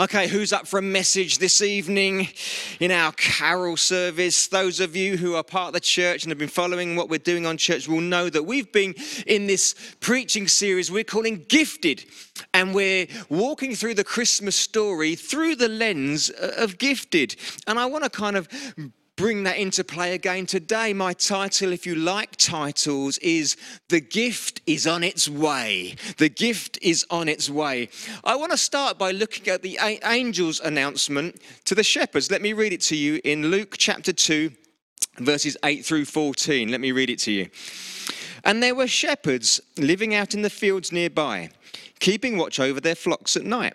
Okay, who's up for a message this evening in our carol service? Those of you who are part of the church and have been following what we're doing on church will know that we've been in this preaching series we're calling Gifted, and we're walking through the Christmas story through the lens of Gifted. And I want to kind of bring that into play again today. My title, if you like titles, is The Gift is on its way. The gift is on its way. I want to start by looking at the angel's announcement to the shepherds. Let me read it to you in Luke chapter 2, verses 8 through 14. Let me read it to you. And there were shepherds living out in the fields nearby, keeping watch over their flocks at night.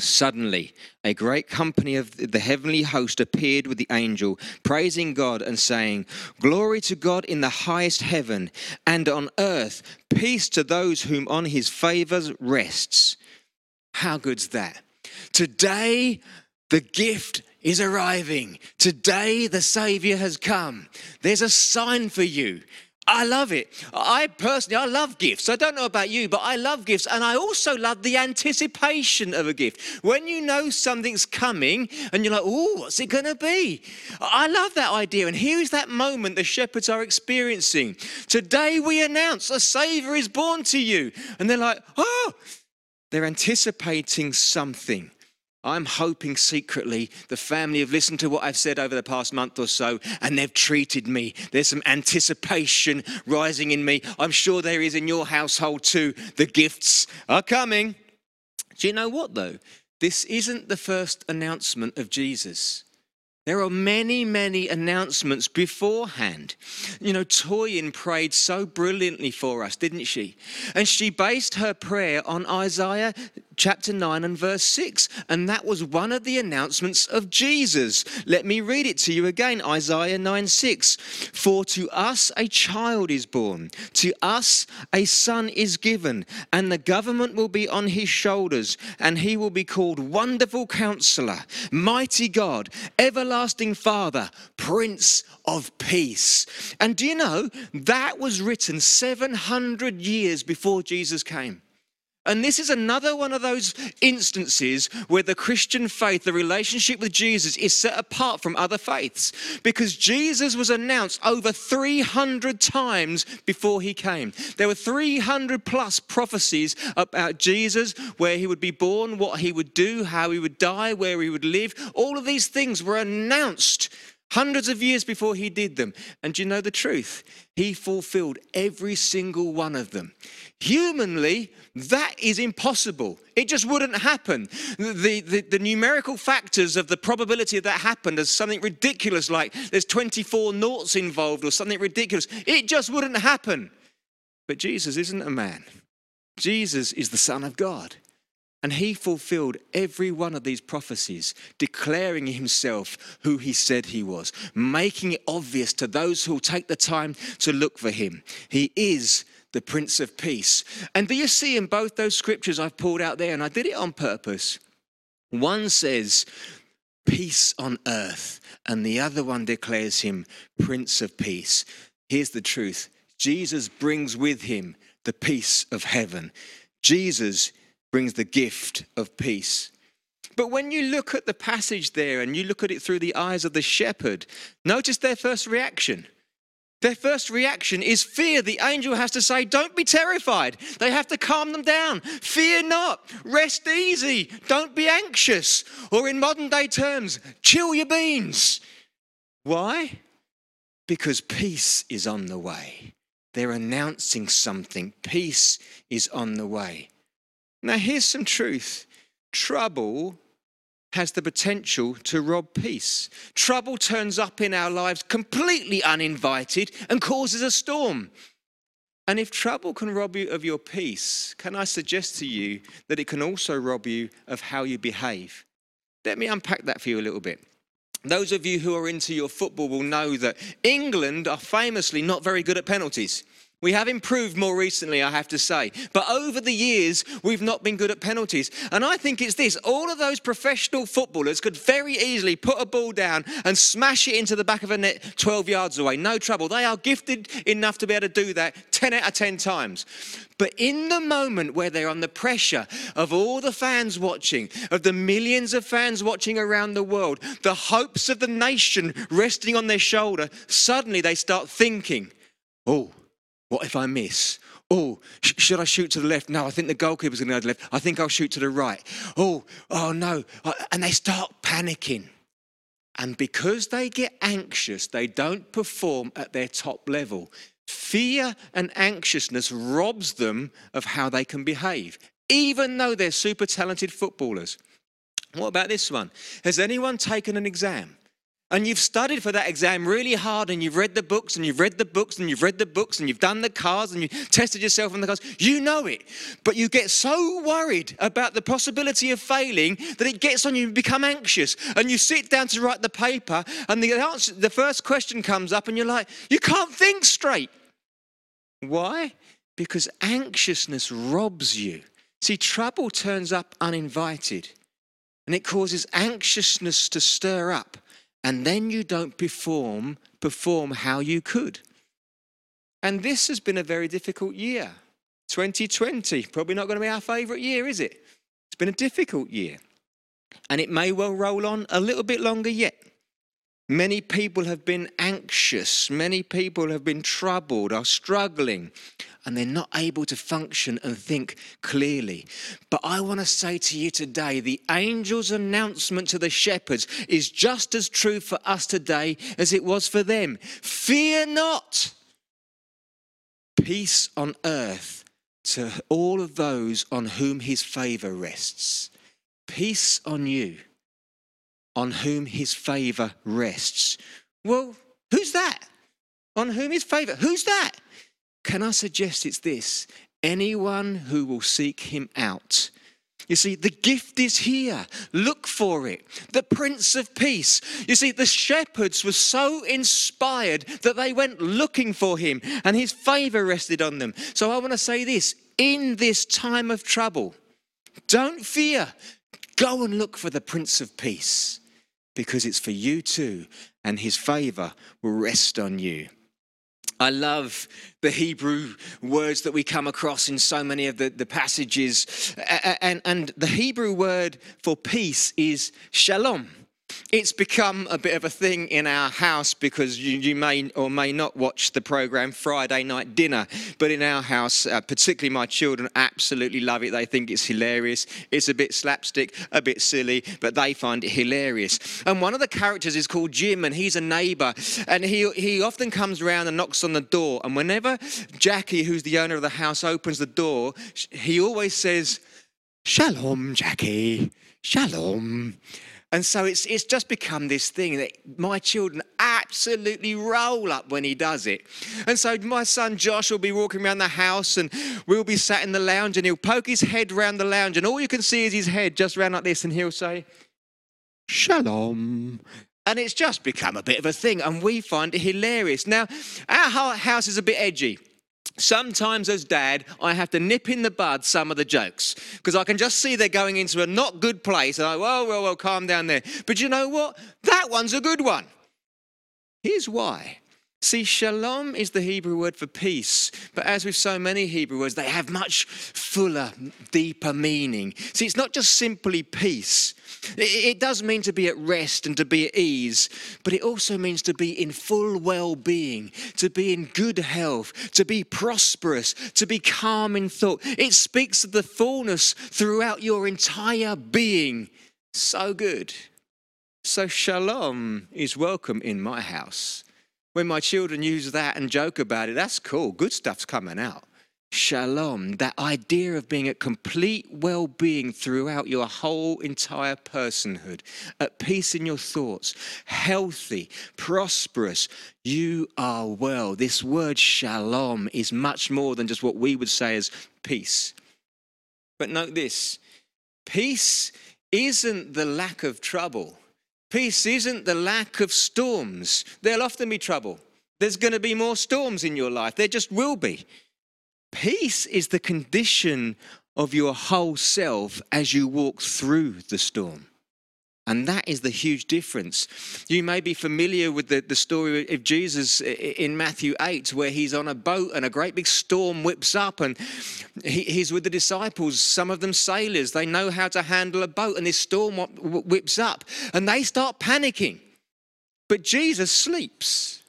Suddenly, a great company of the heavenly host appeared with the angel, praising God and saying, Glory to God in the highest heaven, and on earth, peace to those whom on his favors rests. How good's that? Today, the gift is arriving. Today, the Savior has come. There's a sign for you. I love it. I personally, I love gifts. I don't know about you, but I love gifts. And I also love the anticipation of a gift. When you know something's coming and you're like, oh, what's it going to be? I love that idea. And here's that moment the shepherds are experiencing. Today we announce a Savior is born to you. And they're like, oh, they're anticipating something. I'm hoping secretly the family have listened to what I've said over the past month or so and they've treated me. There's some anticipation rising in me. I'm sure there is in your household too. The gifts are coming. Do you know what though? This isn't the first announcement of Jesus. There are many, many announcements beforehand. You know, Toyin prayed so brilliantly for us, didn't she? And she based her prayer on Isaiah chapter 9 and verse 6. And that was one of the announcements of Jesus. Let me read it to you again Isaiah 9 6. For to us a child is born, to us a son is given, and the government will be on his shoulders, and he will be called Wonderful Counselor, Mighty God, Everlasting Father, Prince of Peace. And do you know that was written 700 years before Jesus came? And this is another one of those instances where the Christian faith, the relationship with Jesus, is set apart from other faiths because Jesus was announced over 300 times before he came. There were 300 plus prophecies about Jesus, where he would be born, what he would do, how he would die, where he would live. All of these things were announced hundreds of years before he did them. And you know the truth? He fulfilled every single one of them. Humanly, that is impossible. It just wouldn't happen. The, the, the, numerical factors of the probability of that happened as something ridiculous, like there's 24 noughts involved or something ridiculous. It just wouldn't happen. But Jesus isn't a man, Jesus is the Son of God. And he fulfilled every one of these prophecies, declaring himself who he said he was, making it obvious to those who will take the time to look for him. He is the Prince of Peace. And do you see in both those scriptures I've pulled out there, and I did it on purpose? One says, peace on earth, and the other one declares him Prince of Peace. Here's the truth Jesus brings with him the peace of heaven. Jesus brings the gift of peace. But when you look at the passage there and you look at it through the eyes of the shepherd, notice their first reaction. Their first reaction is fear. The angel has to say, Don't be terrified. They have to calm them down. Fear not. Rest easy. Don't be anxious. Or in modern day terms, chill your beans. Why? Because peace is on the way. They're announcing something. Peace is on the way. Now, here's some truth trouble has the potential to rob peace. Trouble turns up in our lives completely uninvited and causes a storm. And if trouble can rob you of your peace, can I suggest to you that it can also rob you of how you behave? Let me unpack that for you a little bit. those of you who are into your football will know that England are famously not very good at penalties. We have improved more recently, I have to say. But over the years, we've not been good at penalties. And I think it's this all of those professional footballers could very easily put a ball down and smash it into the back of a net 12 yards away. No trouble. They are gifted enough to be able to do that 10 out of 10 times. But in the moment where they're under pressure of all the fans watching, of the millions of fans watching around the world, the hopes of the nation resting on their shoulder, suddenly they start thinking, oh, what if I miss? Oh, sh- should I shoot to the left? No, I think the goalkeeper's going to go to the left. I think I'll shoot to the right. Oh, oh no. And they start panicking. And because they get anxious, they don't perform at their top level. Fear and anxiousness robs them of how they can behave, even though they're super talented footballers. What about this one? Has anyone taken an exam? And you've studied for that exam really hard and you've read the books and you've read the books and you've read the books and you've done the cars and you've tested yourself on the cars, you know it. But you get so worried about the possibility of failing that it gets on you and become anxious. And you sit down to write the paper and the answer, the first question comes up and you're like, you can't think straight. Why? Because anxiousness robs you. See, trouble turns up uninvited and it causes anxiousness to stir up and then you don't perform perform how you could. And this has been a very difficult year. 2020, probably not going to be our favorite year, is it? It's been a difficult year. And it may well roll on a little bit longer yet. Many people have been anxious. Many people have been troubled, are struggling, and they're not able to function and think clearly. But I want to say to you today the angel's announcement to the shepherds is just as true for us today as it was for them. Fear not. Peace on earth to all of those on whom his favor rests. Peace on you on whom his favor rests. Well, who's that? On whom his favor? Who's that? Can I suggest it's this? Anyone who will seek him out. You see, the gift is here. Look for it. The Prince of Peace. You see, the shepherds were so inspired that they went looking for him and his favor rested on them. So I want to say this in this time of trouble, don't fear. Go and look for the Prince of Peace because it's for you too, and his favor will rest on you. I love the Hebrew words that we come across in so many of the, the passages. And, and the Hebrew word for peace is shalom. It's become a bit of a thing in our house because you, you, may or may not watch the program Friday Night Dinner. But in our house, uh, particularly my children, absolutely love it. They think it's hilarious. It's a bit slapstick, a bit silly, but they find it hilarious. And one of the characters is called Jim, and he's a neighbor. And he, he often comes around and knocks on the door. And whenever Jackie, who's the owner of the house, opens the door, he always says, Shalom, Jackie. Shalom. And so it's, it's just become this thing that my children absolutely roll up when he does it. And so my son Josh will be walking around the house and we'll be sat in the lounge and he'll poke his head round the lounge and all you can see is his head just round like this and he'll say, Shalom. And it's just become a bit of a thing and we find it hilarious. Now, our house is a bit edgy. Sometimes, as dad, I have to nip in the bud some of the jokes because I can just see they're going into a not good place. And I, well, well, well, calm down there. But you know what? That one's a good one. Here's why See, shalom is the Hebrew word for peace, but as with so many Hebrew words, they have much fuller, deeper meaning. See, it's not just simply peace. It does mean to be at rest and to be at ease, but it also means to be in full well being, to be in good health, to be prosperous, to be calm in thought. It speaks of the fullness throughout your entire being. So good. So, shalom is welcome in my house. When my children use that and joke about it, that's cool. Good stuff's coming out. Shalom, that idea of being at complete well being throughout your whole entire personhood, at peace in your thoughts, healthy, prosperous, you are well. This word shalom is much more than just what we would say as peace. But note this peace isn't the lack of trouble, Peace isn't the lack of storms. There'll often be trouble. There's going to be more storms in your life. There just will be. Peace is the condition of your whole self as you walk through the storm. And that is the huge difference. You may be familiar with the, the story of Jesus in Matthew 8, where he's on a boat and a great big storm whips up, and he, he's with the disciples, some of them sailors. They know how to handle a boat, and this storm whips up, and they start panicking. But Jesus sleeps.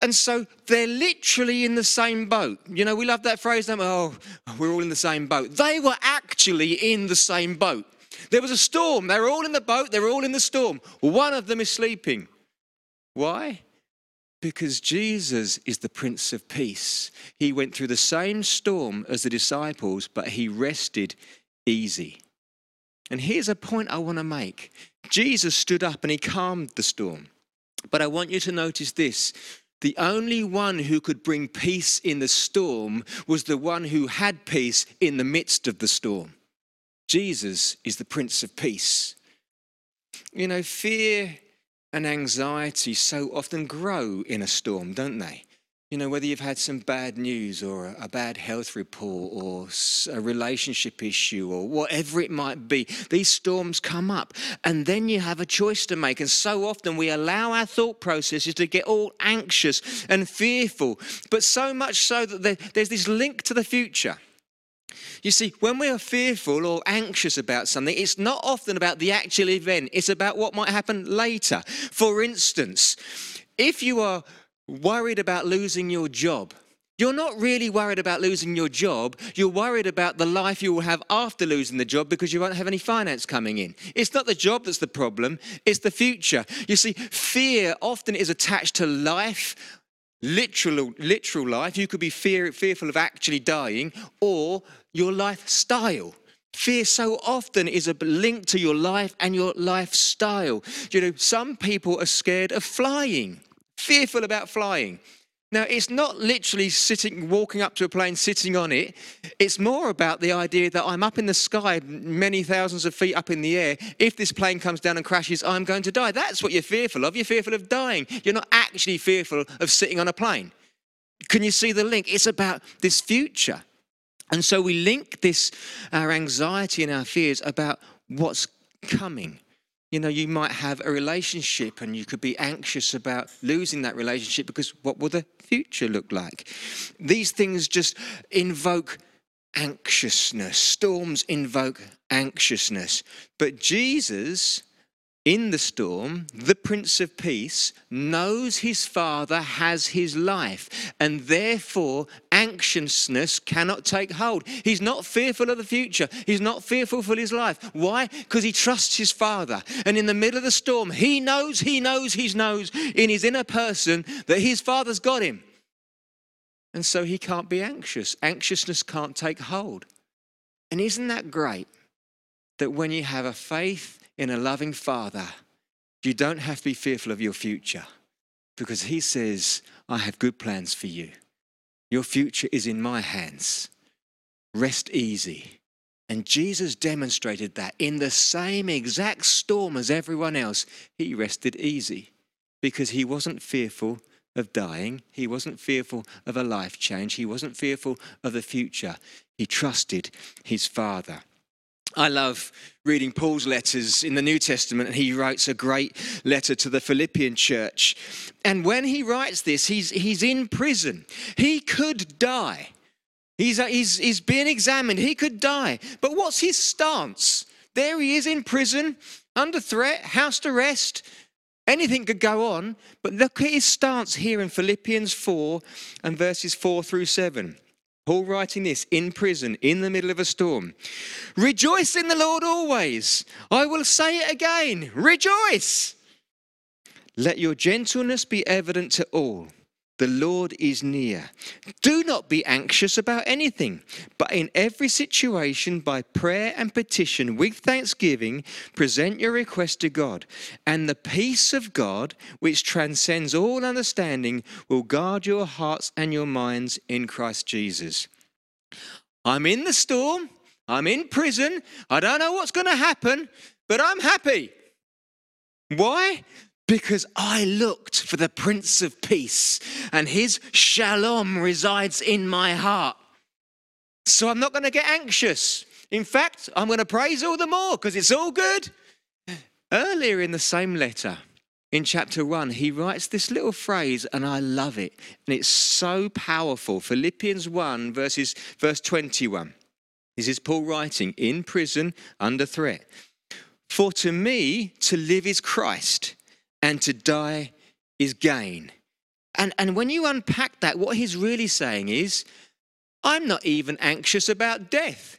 And so they're literally in the same boat. You know, we love that phrase, we? Oh, we're all in the same boat. They were actually in the same boat. There was a storm. They were all in the boat. They were all in the storm. One of them is sleeping. Why? Because Jesus is the Prince of Peace. He went through the same storm as the disciples, but he rested easy. And here's a point I want to make Jesus stood up and he calmed the storm. But I want you to notice this the only one who could bring peace in the storm was the one who had peace in the midst of the storm. Jesus is the Prince of Peace. You know, fear and anxiety so often grow in a storm, don't they? You know, whether you've had some bad news or a bad health report or a relationship issue or whatever it might be, these storms come up and then you have a choice to make. And so often we allow our thought processes to get all anxious and fearful, but so much so that there's this link to the future. You see, when we are fearful or anxious about something, it's not often about the actual event, it's about what might happen later. For instance, if you are worried about losing your job, you're not really worried about losing your job. You're worried about the life you will have after losing the job because you won't have any finance coming in. It's not the job that's the problem, it's the future. You see, fear often is attached to life literal, literal life. You could be fear, fearful of actually dying, or your lifestyle. Fear so often is a link to your life and your lifestyle. You know, some people are scared of flying, fearful about flying. Now, it's not literally sitting, walking up to a plane, sitting on it. It's more about the idea that I'm up in the sky, many thousands of feet up in the air. If this plane comes down and crashes, I'm going to die. That's what you're fearful of. You're fearful of dying. You're not actually fearful of sitting on a plane. Can you see the link? It's about this future. And so we link this, our anxiety and our fears about what's coming. You know, you might have a relationship and you could be anxious about losing that relationship because what will the future look like? These things just invoke anxiousness. Storms invoke anxiousness. But Jesus in the storm, the Prince of Peace knows his Father has his life, and therefore anxiousness cannot take hold. He's not fearful of the future, he's not fearful for his life. Why? Because he trusts his Father. And in the middle of the storm, he knows, he knows, he knows in his inner person that his Father's got him. And so he can't be anxious. Anxiousness can't take hold. And isn't that great? That when you have a faith in a loving father, you don't have to be fearful of your future because he says, I have good plans for you. Your future is in my hands. Rest easy. And Jesus demonstrated that in the same exact storm as everyone else, he rested easy because he wasn't fearful of dying. He wasn't fearful of a life change. He wasn't fearful of the future. He trusted his Father. I love reading Paul's letters in the New Testament, and he writes a great letter to the Philippian church. And when he writes this, he's, he's in prison. He could die. He's, uh, he's, he's being examined. He could die. But what's his stance? There he is in prison, under threat, house arrest. Anything could go on. But look at his stance here in Philippians 4 and verses 4 through 7. Paul writing this in prison, in the middle of a storm. Rejoice in the Lord always. I will say it again. Rejoice. Let your gentleness be evident to all. The Lord is near. Do not be anxious about anything, but in every situation, by prayer and petition, with thanksgiving, present your request to God. And the peace of God, which transcends all understanding, will guard your hearts and your minds in Christ Jesus. I'm in the storm, I'm in prison, I don't know what's going to happen, but I'm happy. Why? Because I looked for the Prince of Peace and his shalom resides in my heart. So I'm not going to get anxious. In fact, I'm going to praise all the more because it's all good. Earlier in the same letter, in chapter 1, he writes this little phrase, and I love it. And it's so powerful. Philippians 1, verses, verse 21. This is Paul writing, in prison, under threat. For to me, to live is Christ, and to die is gain. And, and when you unpack that, what he's really saying is, I'm not even anxious about death.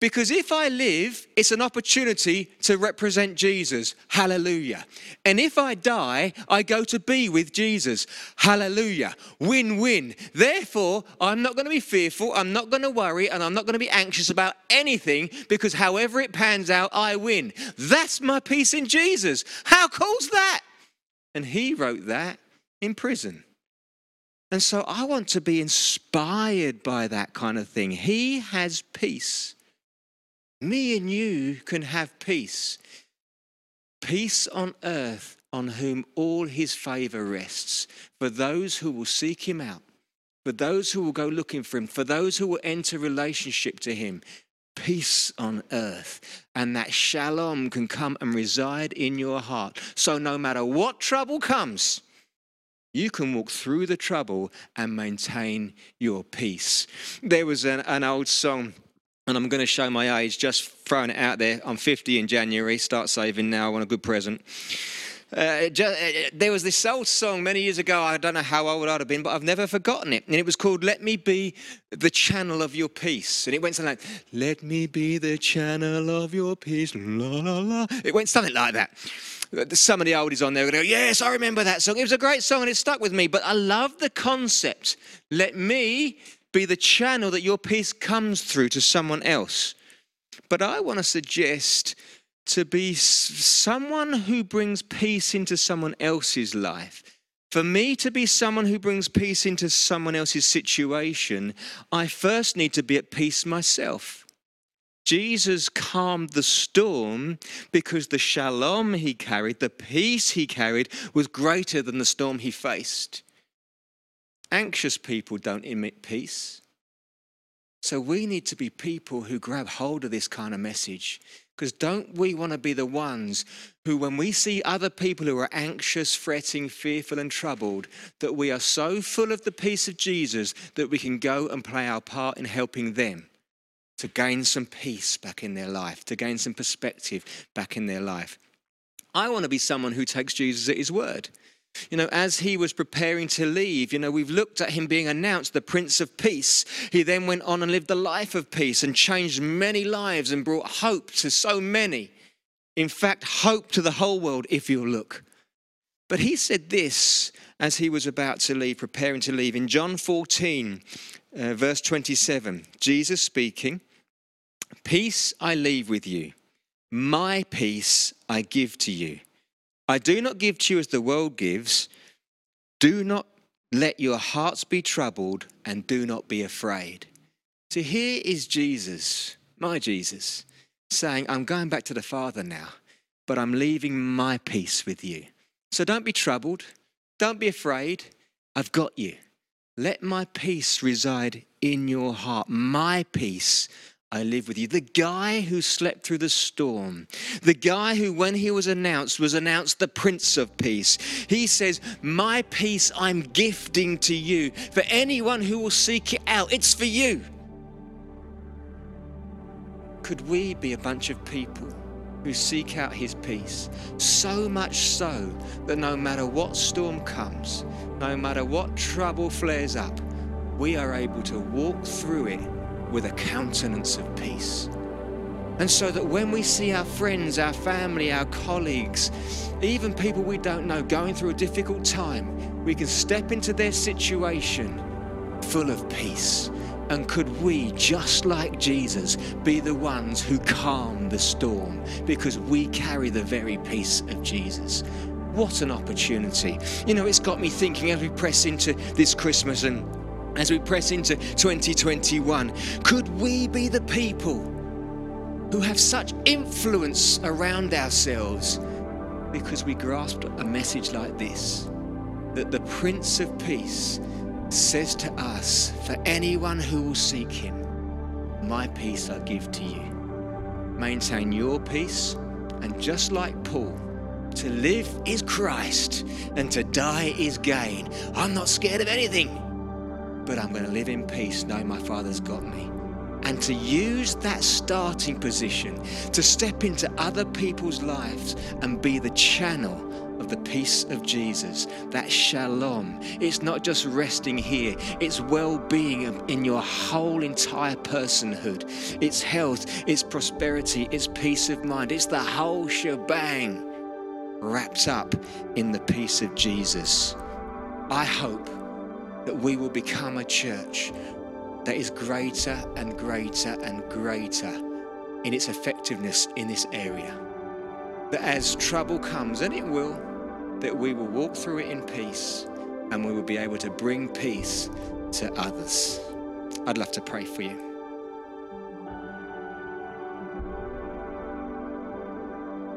Because if I live, it's an opportunity to represent Jesus. Hallelujah. And if I die, I go to be with Jesus. Hallelujah. Win win. Therefore, I'm not going to be fearful, I'm not going to worry, and I'm not going to be anxious about anything because however it pans out, I win. That's my peace in Jesus. How cool's that? And he wrote that in prison. And so I want to be inspired by that kind of thing. He has peace me and you can have peace. Peace on earth on whom all his favor rests, for those who will seek him out, for those who will go looking for him, for those who will enter relationship to him. Peace on earth, and that shalom can come and reside in your heart. So, no matter what trouble comes, you can walk through the trouble and maintain your peace. There was an, an old song and I'm going to show my age, just throwing it out there. I'm 50 in January. Start saving now. I want a good present. Uh, just, uh, there was this old song many years ago. I don't know how old I'd have been, but I've never forgotten it. And it was called "Let Me Be the Channel of Your Peace." And it went something like, "Let me be the channel of your peace." La la la. It went something like that. Some of the oldies on there go, "Yes, I remember that song. It was a great song, and it stuck with me." But I love the concept. Let me be the channel that your peace comes through to someone else. But I want to suggest to be someone who brings peace into someone else's life. For me to be someone who brings peace into someone else's situation, I first need to be at peace myself. Jesus calmed the storm because the shalom he carried, the peace he carried, was greater than the storm he faced. Anxious people don't emit peace. So we need to be people who grab hold of this kind of message. Because don't we want to be the ones who, when we see other people who are anxious, fretting, fearful, and troubled, that we are so full of the peace of Jesus that we can go and play our part in helping them to gain some peace back in their life, to gain some perspective back in their life. I want to be someone who takes Jesus at his word. You know, as he was preparing to leave, you know, we've looked at him being announced the Prince of Peace. He then went on and lived a life of peace and changed many lives and brought hope to so many. In fact, hope to the whole world if you'll look. But he said this as he was about to leave, preparing to leave. In John 14, uh, verse 27, Jesus speaking, Peace I leave with you, my peace I give to you. I do not give to you as the world gives. Do not let your hearts be troubled and do not be afraid. So here is Jesus, my Jesus, saying, I'm going back to the Father now, but I'm leaving my peace with you. So don't be troubled. Don't be afraid. I've got you. Let my peace reside in your heart. My peace I live with you. The guy who slept through the storm, the guy who, when he was announced, was announced the Prince of Peace. He says, My peace I'm gifting to you. For anyone who will seek it out, it's for you. Could we be a bunch of people who seek out his peace? So much so that no matter what storm comes, no matter what trouble flares up, we are able to walk through it with a countenance of peace. And so that when we see our friends, our family, our colleagues, even people we don't know going through a difficult time, we can step into their situation full of peace. And could we, just like Jesus, be the ones who calm the storm because we carry the very peace of Jesus? What an opportunity. You know, it's got me thinking as we press into this Christmas and as we press into 2021, could we be the people who have such influence around ourselves because we grasped a message like this that the Prince of Peace says to us, For anyone who will seek him, my peace I give to you. Maintain your peace, and just like Paul, to live is Christ and to die is gain. I'm not scared of anything, but I'm going to live in peace knowing my Father's got me. And to use that starting position to step into other people's lives and be the channel of the peace of Jesus, that shalom. It's not just resting here, it's well being in your whole entire personhood. It's health, it's prosperity, it's peace of mind, it's the whole shebang wrapped up in the peace of Jesus. I hope that we will become a church that is greater and greater and greater in its effectiveness in this area. That as trouble comes, and it will, that we will walk through it in peace and we will be able to bring peace to others. I'd love to pray for you.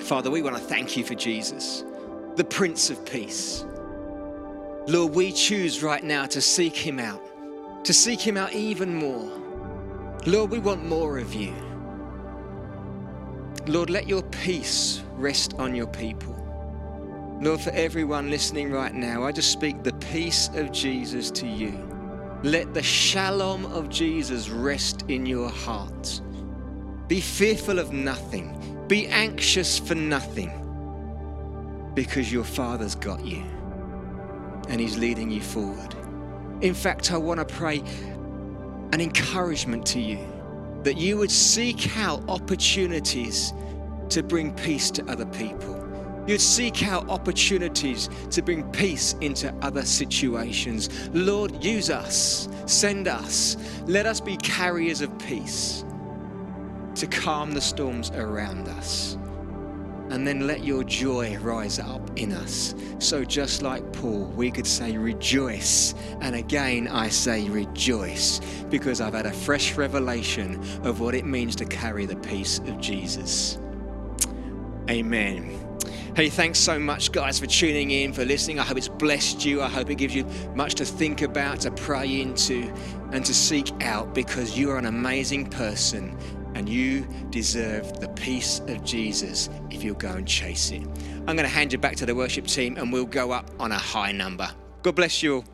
Father, we want to thank you for Jesus, the Prince of Peace. Lord, we choose right now to seek him out, to seek him out even more. Lord, we want more of you. Lord, let your peace rest on your people. Lord, for everyone listening right now, I just speak the peace of Jesus to you. Let the shalom of Jesus rest in your heart. Be fearful of nothing, be anxious for nothing, because your Father's got you and He's leading you forward. In fact, I want to pray an encouragement to you that you would seek out opportunities to bring peace to other people You'd seek out opportunities to bring peace into other situations. Lord, use us, send us, let us be carriers of peace to calm the storms around us. And then let your joy rise up in us. So, just like Paul, we could say, Rejoice. And again, I say, Rejoice, because I've had a fresh revelation of what it means to carry the peace of Jesus. Amen. Hey, thanks so much, guys, for tuning in, for listening. I hope it's blessed you. I hope it gives you much to think about, to pray into, and to seek out because you are an amazing person and you deserve the peace of Jesus if you'll go and chase it. I'm going to hand you back to the worship team and we'll go up on a high number. God bless you all.